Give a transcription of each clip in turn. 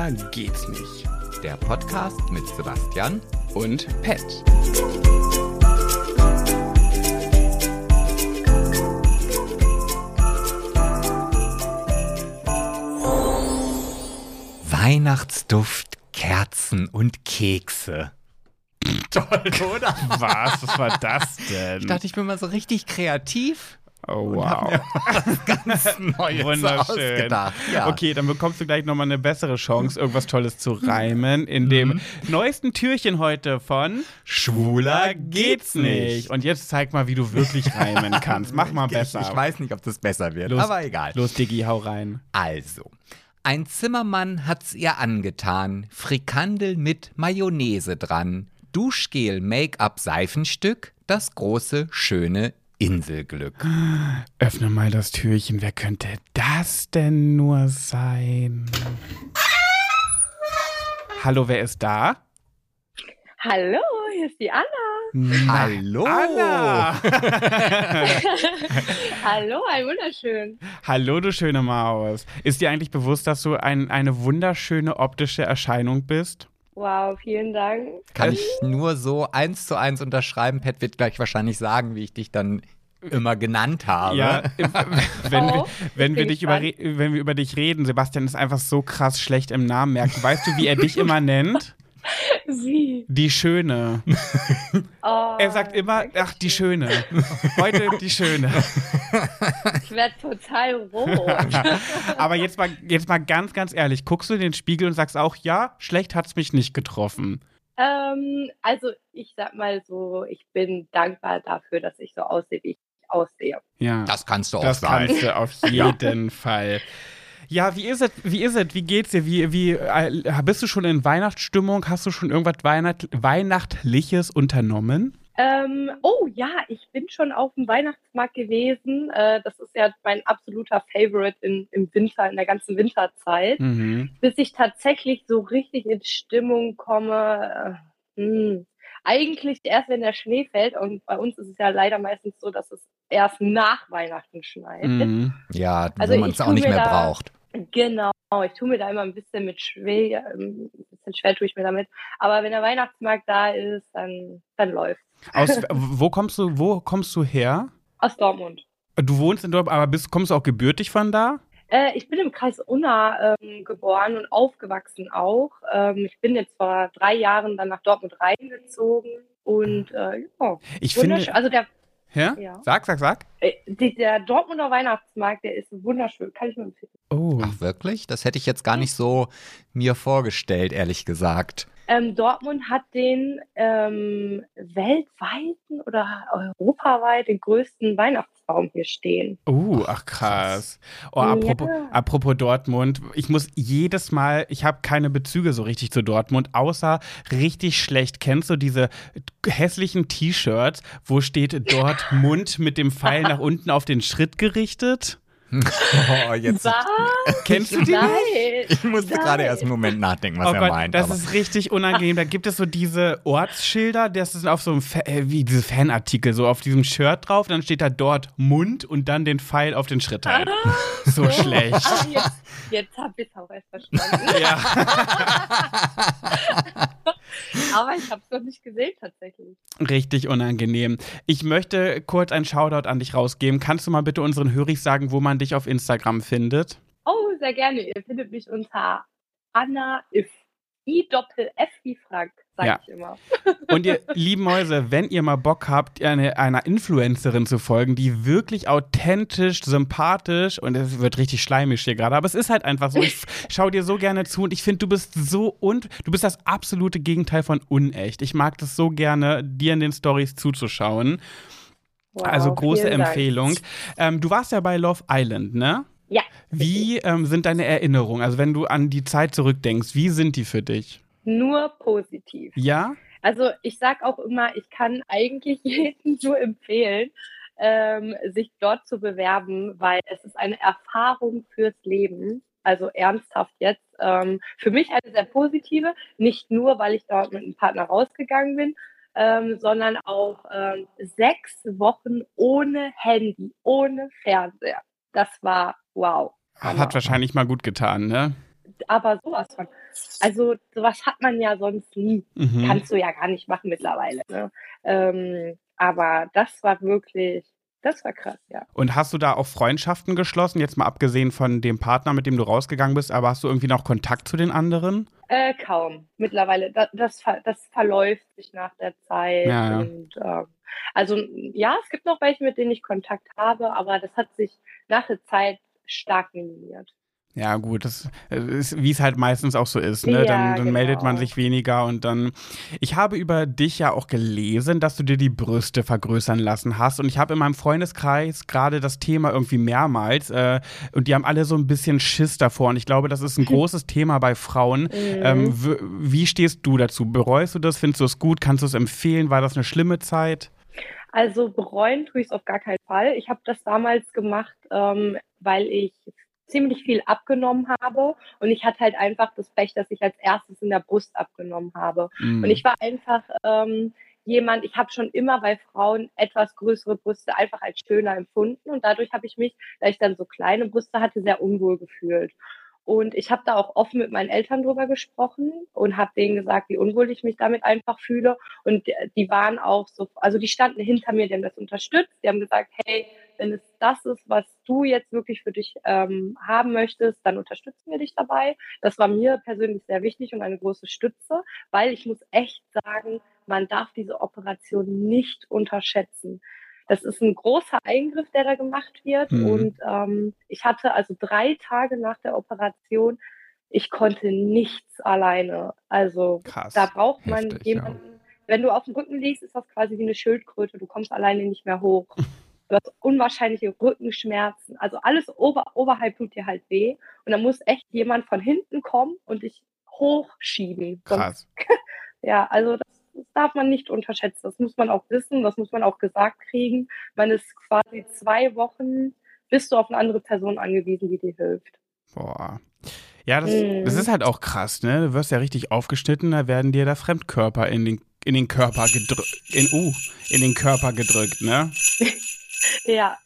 Schwuler geht's nicht. Der Podcast mit Sebastian Und Pet. Weihnachtsduft, Kerzen und Kekse. Toll, oder? Was? Was war das denn? Ich dachte, ich bin mal so richtig kreativ. Oh, wow. Ganz Neues Wunderschön. ausgedacht. Ja. Okay, dann bekommst du gleich nochmal eine bessere Chance, irgendwas Tolles zu reimen. In dem Mhm. neuesten Türchen heute von Schwuler geht's nicht. Und jetzt zeig mal, wie du wirklich reimen kannst. Mach mal besser. Ich, ich weiß nicht, ob das besser wird, Los, aber egal. Los, Diggi, hau rein. Also, ein Zimmermann hat's ihr angetan, Frikandel mit Mayonnaise dran, Duschgel, Make-up, Seifenstück, das große, schöne Inselglück. Öffne mal das Türchen. Wer könnte das denn nur sein? Hallo, wer ist da? Hallo, hier ist die Anna. Hallo! Anna! Hallo, ein wunderschön. Hallo, du schöne Maus. Ist dir eigentlich bewusst, dass du ein, eine wunderschöne optische Erscheinung bist? Wow, vielen Dank. Kann ich nur so eins zu eins unterschreiben. Pat wird gleich wahrscheinlich sagen, wie ich dich dann immer genannt habe. Ja, wenn, Oh, wir, wenn, wir bin dich über, wenn wir über dich reden, Sebastian ist einfach so krass schlecht im Namen merken. Weißt du, wie er dich immer nennt? Sie. Die Schöne. Oh, Er sagt immer, ach, die Schöne. Heute die Schöne. ich werde total rot. Aber jetzt mal, jetzt mal ganz, ganz ehrlich, guckst du in den Spiegel und sagst auch, ja, schlecht hat's mich nicht getroffen. ähm, also, ich sag mal so, ich bin dankbar dafür, dass ich so aussehe, wie ich aussehe. Ja, Das kannst du auch das sein. kannst du auf jeden Fall. Ja, wie ist es? Wie ist es? Wie geht's dir? Wie, wie äh, bist du schon in Weihnachtsstimmung? Hast du schon irgendwas Weihnacht, Weihnachtliches unternommen? Ähm, oh ja, ich bin schon auf dem Weihnachtsmarkt gewesen. Äh, das ist ja mein absoluter Favorite in, im Winter, in der ganzen Winterzeit. Mhm. bis ich tatsächlich so richtig in Stimmung komme. Äh, hm. Eigentlich erst, wenn der Schnee fällt. Und bei uns ist es ja leider meistens so, dass es erst nach Weihnachten schneit. Mhm. Ja, Also wo man es auch nicht mehr da- braucht. Genau. Ich tue mir da immer ein bisschen mit schwer, ähm, ein bisschen schwer tue ich mir damit. Aber wenn der Weihnachtsmarkt da ist, dann, dann läuft. Aus, wo kommst du, wo kommst du her? Aus Dortmund. Du wohnst in Dortmund, aber bist, kommst du auch gebürtig von da? Äh, ich bin im Kreis Unna ähm, geboren und aufgewachsen auch. Ähm, ich bin jetzt vor drei Jahren dann nach Dortmund reingezogen und äh, ja, Ich finde. Also der Ja? Ja. Sag, sag, sag. Die, der Dortmunder Weihnachtsmarkt, der ist wunderschön. Kann ich nur empfehlen. Oh. Ach, wirklich? Das hätte ich jetzt gar nicht so mir vorgestellt, ehrlich gesagt. Ähm, Dortmund hat den ähm, weltweiten oder europaweit den größten Weihnachtsbaum hier stehen. Uh, ach krass. Oh, apropos, Ja. apropos Dortmund, ich muss jedes Mal, ich habe keine Bezüge so richtig zu Dortmund, außer richtig schlecht. Kennst du diese hässlichen T-Shirts, wo steht Dortmund mit dem Pfeil nach unten auf den Schritt gerichtet? Oh, jetzt. Was? Kennst du die? Nein. Ich musste Nein. gerade erst einen Moment nachdenken, was Oh er Gott, meint. das aber. ist richtig unangenehm. Da gibt es so diese Ortsschilder, das ist auf so einem, Fa äh, wie diese Fanartikel, so auf diesem Shirt drauf, dann steht da dort Mund und dann den Pfeil auf den Schritt halt. So schlecht. Ah, jetzt jetzt habe ich es auch erst verstanden. Ja. Aber ich habe es noch nicht gesehen tatsächlich. Richtig unangenehm. Ich möchte kurz ein Shoutout an dich rausgeben. Kannst du mal bitte unseren Höris sagen, wo man dich auf Instagram findet? Oh, sehr gerne. Ihr findet mich unter Anna If. I-Doppel-F wie Frank, sage Ja. ich immer. Und ihr lieben Mäuse, wenn ihr mal Bock habt, eine, einer Influencerin zu folgen, die wirklich authentisch, sympathisch und es wird richtig schleimisch hier gerade, aber es ist halt einfach so. Ich schau dir so gerne zu und ich finde, du bist so und du bist das absolute Gegenteil von unecht. Ich mag das so gerne, dir in den Stories zuzuschauen. Wow, also große. Empfehlung. Ähm, du warst ja bei Love Island, ne? Ja. Wie ähm, sind deine Erinnerungen? Also wenn du an die Zeit zurückdenkst, wie sind die für dich? Nur positiv. Ja? Also ich sage auch immer, ich kann eigentlich jedem nur empfehlen, ähm, sich dort zu bewerben, weil es ist eine Erfahrung fürs Leben. Also ernsthaft jetzt. Ähm, für mich eine sehr positive, nicht nur, weil ich dort mit einem Partner rausgegangen bin, ähm, sondern auch ähm, sechs Wochen ohne Handy, ohne Fernseher. Das war wow. Hat wahrscheinlich mal gut getan, ne? Aber sowas von. Also sowas hat man ja sonst nie. Mhm. Kannst du ja gar nicht machen mittlerweile. Ne? Ähm, aber das war wirklich, das war krass, ja. Und hast du da auch Freundschaften geschlossen, jetzt mal abgesehen von dem Partner, mit dem du rausgegangen bist, aber hast du irgendwie noch Kontakt zu den anderen? Äh, kaum. Mittlerweile. Das, das, das verläuft sich nach der Zeit. Ja, ja. Und, ähm, also ja, es gibt noch welche, mit denen ich Kontakt habe, aber das hat sich nach der Zeit stark minimiert. Ja, gut, das äh, ist, wie es halt meistens auch so ist, ne? Ja, dann dann meldet genau. man sich weniger und dann. Ich habe über dich ja auch gelesen, dass du dir die Brüste vergrößern lassen hast. Und ich habe in meinem Freundeskreis gerade das Thema irgendwie mehrmals äh, und die haben alle so ein bisschen Schiss davor. Und ich glaube, das ist ein großes Thema bei Frauen. Ähm, w- wie stehst du dazu? Bereust du das? Findest du es gut? Kannst du es empfehlen? War das eine schlimme Zeit? Also bereuen tue ich es auf gar keinen Fall. Ich habe das damals gemacht, ähm, weil ich ziemlich viel abgenommen habe und ich hatte halt einfach das Pech, dass ich als erstes in der Brust abgenommen habe. Mm. Und ich war einfach ähm, jemand, ich habe schon immer bei Frauen etwas größere Brüste einfach als schöner empfunden und dadurch habe ich mich, da ich dann so kleine Brüste hatte, sehr unwohl gefühlt. Und ich habe da auch offen mit meinen Eltern drüber gesprochen und habe denen gesagt, wie unwohl ich mich damit einfach fühle. Und die- waren auch so, also die standen hinter mir, die haben das unterstützt. Die haben gesagt, hey, wenn es das ist, was du jetzt wirklich für dich ähm, haben möchtest, dann unterstützen wir dich dabei. Das war mir persönlich sehr wichtig und eine große Stütze, weil ich muss echt sagen, man darf diese Operation nicht unterschätzen. Das ist ein großer Eingriff, der da gemacht wird. Mhm. Und ähm, ich hatte also drei Tage nach der Operation, ich konnte nichts alleine. Also Krass. da braucht man Heftig, jemanden. Wenn du auf dem Rücken liegst, ist das quasi wie eine Schildkröte. Du kommst alleine nicht mehr hoch. Du hast unwahrscheinliche Rückenschmerzen. Also alles ober, oberhalb tut dir halt weh. Und dann muss echt jemand von hinten kommen und dich hochschieben. Krass. ja, also das, das darf man nicht unterschätzen. Das muss man auch wissen, das muss man auch gesagt kriegen. Man ist quasi zwei Wochen, bist du auf eine andere Person angewiesen, die dir hilft. Boah. Ja, das, Mhm. das ist halt auch krass, ne? Du wirst ja richtig aufgeschnitten, da werden dir da Fremdkörper in den, in den Körper gedrückt. In, uh, in den Körper gedrückt, ne? Ja,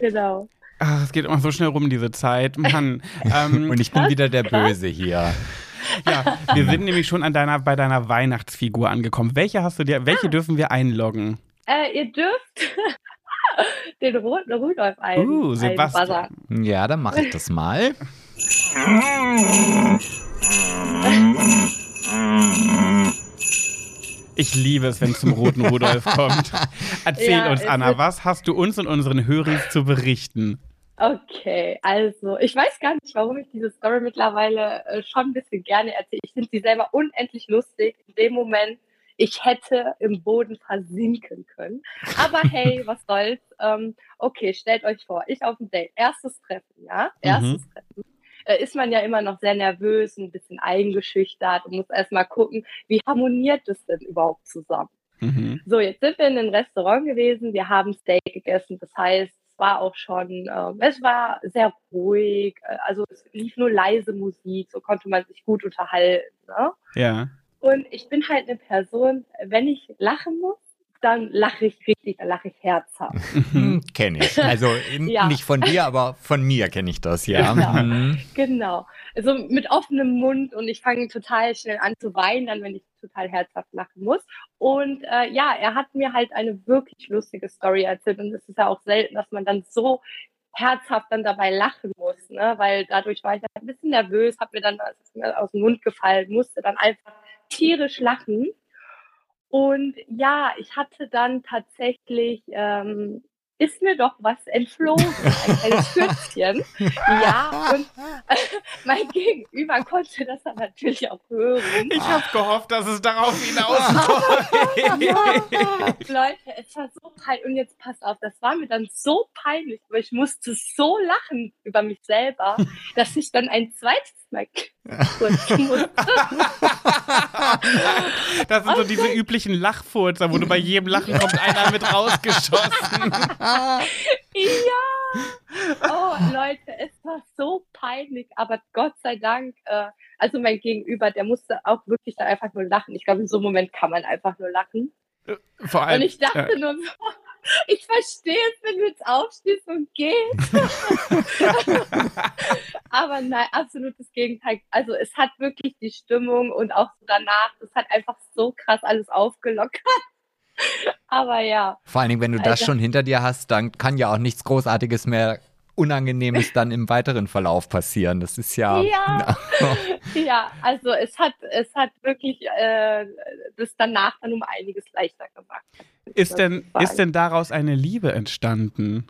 genau. Ach, es geht immer so schnell rum, diese Zeit. Mann. Ähm, Und ich bin wieder der krass. Böse hier. ja, wir sind nämlich schon an deiner, bei deiner Weihnachtsfigur angekommen. Welche hast du dir, Ah. welche dürfen wir einloggen? Äh, ihr dürft den roten Rudolf ein, Uh, Sebastian. einbuzzern. Ja, dann mache ich das mal. Ich liebe es, wenn es zum roten Rudolf kommt. Erzähl Ja, uns, Anna, was hast du uns und unseren Höris zu berichten? Okay, also ich weiß gar nicht, warum ich diese Story mittlerweile äh, schon ein bisschen gerne erzähle. Ich finde sie selber unendlich lustig. In dem Moment, ich hätte im Boden versinken können. Aber hey, was soll's. Ähm, okay, stellt euch vor, ich auf dem Date, erstes Treffen, ja, erstes Treffen. Äh, ist man ja immer noch sehr nervös, ein bisschen eingeschüchtert und muss erstmal gucken, wie harmoniert es denn überhaupt zusammen. Mhm. So, jetzt sind wir in einem Restaurant gewesen, wir haben Steak gegessen, das heißt, war auch schon, ähm, es war sehr ruhig, äh, also es lief nur leise Musik, so konnte man sich gut unterhalten. Ne? Ja. Und ich bin halt eine Person, wenn ich lachen muss, dann lache ich richtig, dann lache ich herzhaft. Hm, kenne ich. Also in, Ja. nicht von dir, aber von mir kenne ich das, ja. Genau. Mhm. Genau. Also mit offenem Mund und ich fange total schnell an zu weinen, dann wenn ich total herzhaft lachen muss. Und äh, ja, er hat mir halt eine wirklich lustige Story erzählt und es ist ja auch selten, dass man dann so herzhaft dann dabei lachen muss, ne? weil dadurch war ich dann ein bisschen nervös, habe mir dann aus dem Mund gefallen, musste dann einfach tierisch lachen. Und ja, ich hatte dann tatsächlich, ähm, ist mir doch was entflogen, ein kleines Pfützchen. Ja, und mein Gegenüber konnte das dann natürlich auch hören. Ich habe gehofft, dass es darauf hinausläuft. Ja, Leute, es war so peinlich. Und jetzt passt auf, das war mir dann so peinlich, aber ich musste so lachen über mich selber, dass ich dann ein zweites Musste. Das sind so diese üblichen Lachfurzer, wo du bei jedem Lachen kommt einer mit rausgeschossen. Ja. Oh, Leute, es war so peinlich, aber Gott sei Dank, äh, also mein Gegenüber, der musste auch wirklich da einfach nur lachen. Ich glaube, in so einem Moment kann man einfach nur lachen. Vor allem. Und ich dachte ja. nur so, ich verstehe es, wenn du jetzt aufstehst und gehst. Aber nein, absolutes Gegenteil. Also es hat wirklich die Stimmung und auch so danach, das hat einfach so krass alles aufgelockert. Aber ja. Vor allen Dingen, wenn du das schon hinter dir hast, dann kann ja auch nichts Großartiges mehr Unangenehmes dann im weiteren Verlauf passieren. Das ist ja. Ja. Ja, also es hat, es hat wirklich äh, das danach dann um einiges leichter gemacht. Ist denn, ist denn daraus eine Liebe entstanden?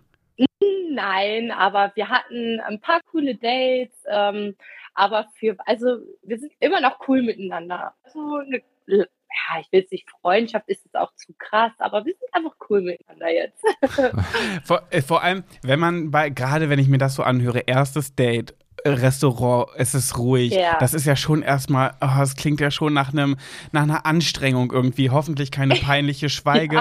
Nein, aber wir hatten ein paar coole Dates, ähm, aber für, also wir sind immer noch cool miteinander. So eine, ja, ich will jetzt nicht Freundschaft, ist jetzt auch zu krass, aber wir sind einfach cool miteinander jetzt. Vor, äh, vor allem, wenn man bei, gerade wenn ich mir das so anhöre, erstes Date, Restaurant, es ist ruhig. Ja. Das ist ja schon erstmal, oh, es klingt ja schon nach einem, nach einer Anstrengung irgendwie. Hoffentlich keine peinliche Schweige,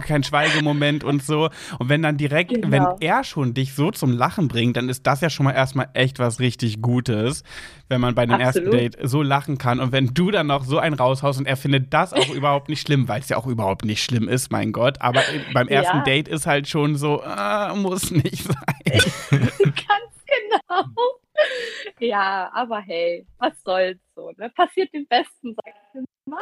kein Schweigemoment und so. Und wenn dann direkt, Genau. wenn er schon dich so zum Lachen bringt, dann ist das ja schon mal erstmal echt was richtig Gutes, wenn man bei einem ersten Absolut. Date so lachen kann. Und wenn du dann noch so einen raushaust und er findet das auch überhaupt nicht schlimm, weil es ja auch überhaupt nicht schlimm ist, mein Gott. Aber beim ersten Ja. Date ist halt schon so, äh, muss nicht sein. Ganz genau. Ja, aber hey, was soll's so, ne? Passiert dem Besten, sag ich immer.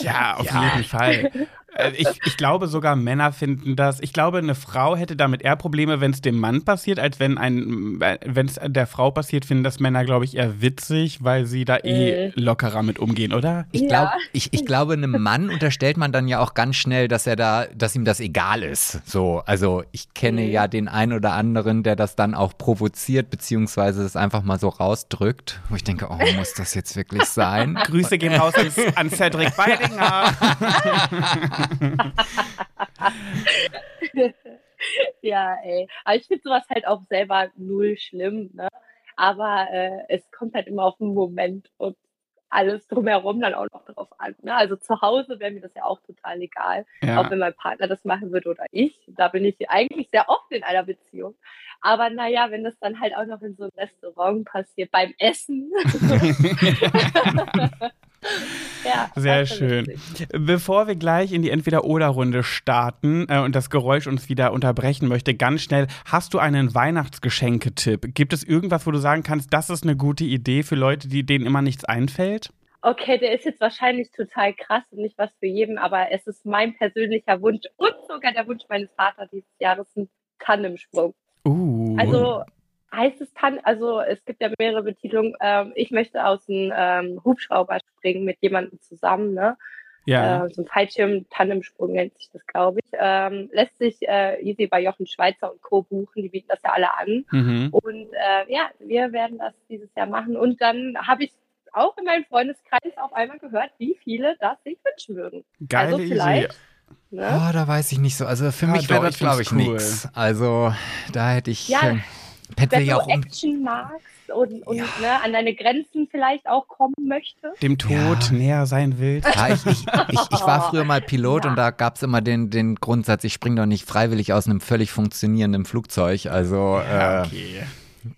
Ja, auf Ja. jeden Fall. Äh, Ich, ich glaube sogar Männer finden das. Ich glaube, eine Frau hätte damit eher Probleme, wenn es dem Mann passiert, als wenn ein, wenn es der Frau passiert, finden das Männer, glaube ich, eher witzig, weil sie da eh Mhm. lockerer mit umgehen, oder? Ich, Ja. glaub, ich, ich glaube, einem Mann unterstellt man dann ja auch ganz schnell, dass er da, dass ihm das egal ist. So, also ich kenne Mhm. ja den einen oder anderen, der das dann auch provoziert, beziehungsweise es einfach mal so rausdrückt, wo ich denke, oh, muss das jetzt wirklich sein? Grüße gehen raus an, an Cedric Beidinger. Ja, ey. Aber ich finde sowas halt auch selber null schlimm, ne? Aber äh, es kommt halt immer auf den Moment und alles drumherum dann auch noch drauf an. Ne? Also zu Hause wäre mir das ja auch total egal. Auch Ja. wenn mein Partner das machen würde oder ich. Da bin ich eigentlich sehr oft in einer Beziehung. Aber naja, wenn das dann halt auch noch in so einem Restaurant passiert, beim Essen. ja, Sehr schön. lustig. Bevor wir gleich in die Entweder-Oder-Runde starten äh, und das Geräusch uns wieder unterbrechen möchte, ganz schnell, hast du einen Weihnachtsgeschenketipp? Gibt es irgendwas, wo du sagen kannst, das ist eine gute Idee für Leute, die denen immer nichts einfällt? Okay, der ist jetzt wahrscheinlich total krass und nicht was für jeden, aber es ist mein persönlicher Wunsch und sogar der Wunsch meines Vaters dieses Jahres, ein Tandemsprung. Uh. Also heißt es Tan, also es gibt ja mehrere Betitelungen. Ähm, ich möchte aus dem ähm, Hubschrauber springen mit jemandem zusammen, ne? ja. Äh, so ein Fallschirm-Tandemsprung nennt sich das, glaube ich. Ähm, lässt sich äh, easy bei Jochen Schweizer und Co. buchen, die bieten das ja alle an. Mhm. Und äh, ja, wir werden das dieses Jahr machen. Und dann habe ich auch in meinem Freundeskreis auf einmal gehört, wie viele das sich wünschen würden. Geile also Idee. vielleicht. Ne? Oh, da weiß ich nicht so. Also für Ah, mich wäre das, glaube ich, cool. nix. Also da hätte ich. Ja, äh, Wenn ja du auch um, Action magst und, und Ja. ne, an deine Grenzen vielleicht auch kommen möchtest. Dem Tod Ja. näher sein willst. Ja, ich, ich, ich, ich war früher mal Pilot Ja. und da gab es immer den, den Grundsatz, ich springe doch nicht freiwillig aus einem völlig funktionierenden Flugzeug. Also Ja, äh, okay.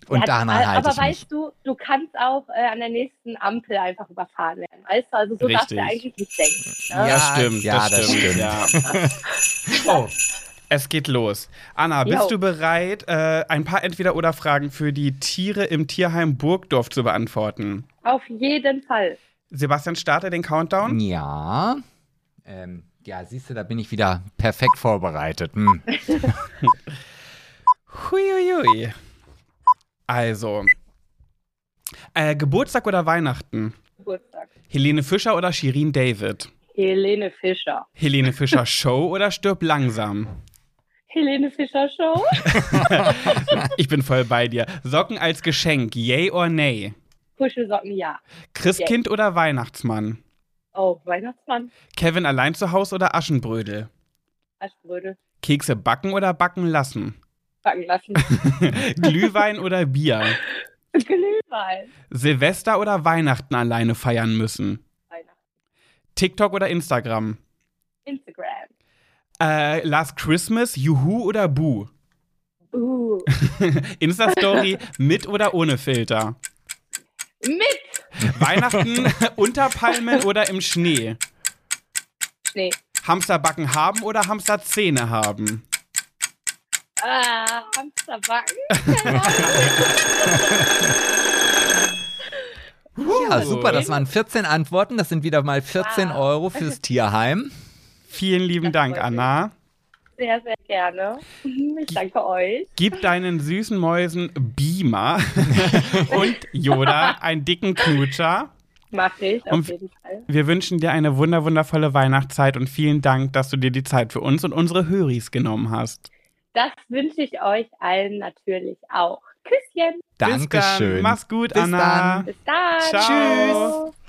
und Ja, daran aber halte ich weißt mich. du, du kannst auch äh, an der nächsten Ampel einfach überfahren werden. Weißt du, also so darfst du Richtig. eigentlich nicht denken. Ja, Ne? Ja, stimmt. ja, das, das stimmt. stimmt. Ja. oh, es geht los. Anna, bist Jo. du bereit, äh, ein paar Entweder-Oder-Fragen für die Tiere im Tierheim Burgdorf zu beantworten? Auf jeden Fall. Sebastian, starte den Countdown. Ja. Ähm, ja, siehst du, da bin ich wieder perfekt vorbereitet. Hm. Huiuiui. Also, äh, Geburtstag oder Weihnachten? Geburtstag. Helene Fischer oder Shirin David? Helene Fischer. Helene Fischer Show oder Stirb langsam? Helene Fischer Show. Ich bin voll bei dir. Socken als Geschenk, yay or nay? Kuschelsocken, ja. Christkind oder Weihnachtsmann? Oh, Weihnachtsmann. Kevin allein zu Hause oder Aschenbrödel? Aschbrödel. Kekse backen oder backen lassen? Backen lassen. Glühwein oder Bier? Glühwein. Silvester oder Weihnachten alleine feiern müssen? Weihnachten. TikTok oder Instagram? Instagram. Äh, Last Christmas, Juhu oder Bu? Uh. Insta-Story mit oder ohne Filter? Mit Weihnachten unter Palmen oder im Schnee? Schnee. Hamsterbacken haben oder Hamsterzähne haben? Ah, Hamsterbacken. Ja, super, das waren 14 Antworten. Das sind wieder mal 14 Wow. Euro fürs Tierheim. Vielen lieben Das Dank. Anna. Sehr, sehr gerne. Ich danke euch. Gib deinen süßen Mäusen Beamer und Yoda einen dicken Knutscher. Mache ich auf Und- jeden Fall. Wir wünschen dir eine wunder wundervolle Weihnachtszeit und vielen Dank, dass du dir die Zeit für uns und unsere Höris genommen hast. Das wünsche ich euch allen natürlich auch. Küsschen. Bis dann. Dankeschön. Mach's gut, Bis Anna. dann. Bis dann. Ciao. Tschüss.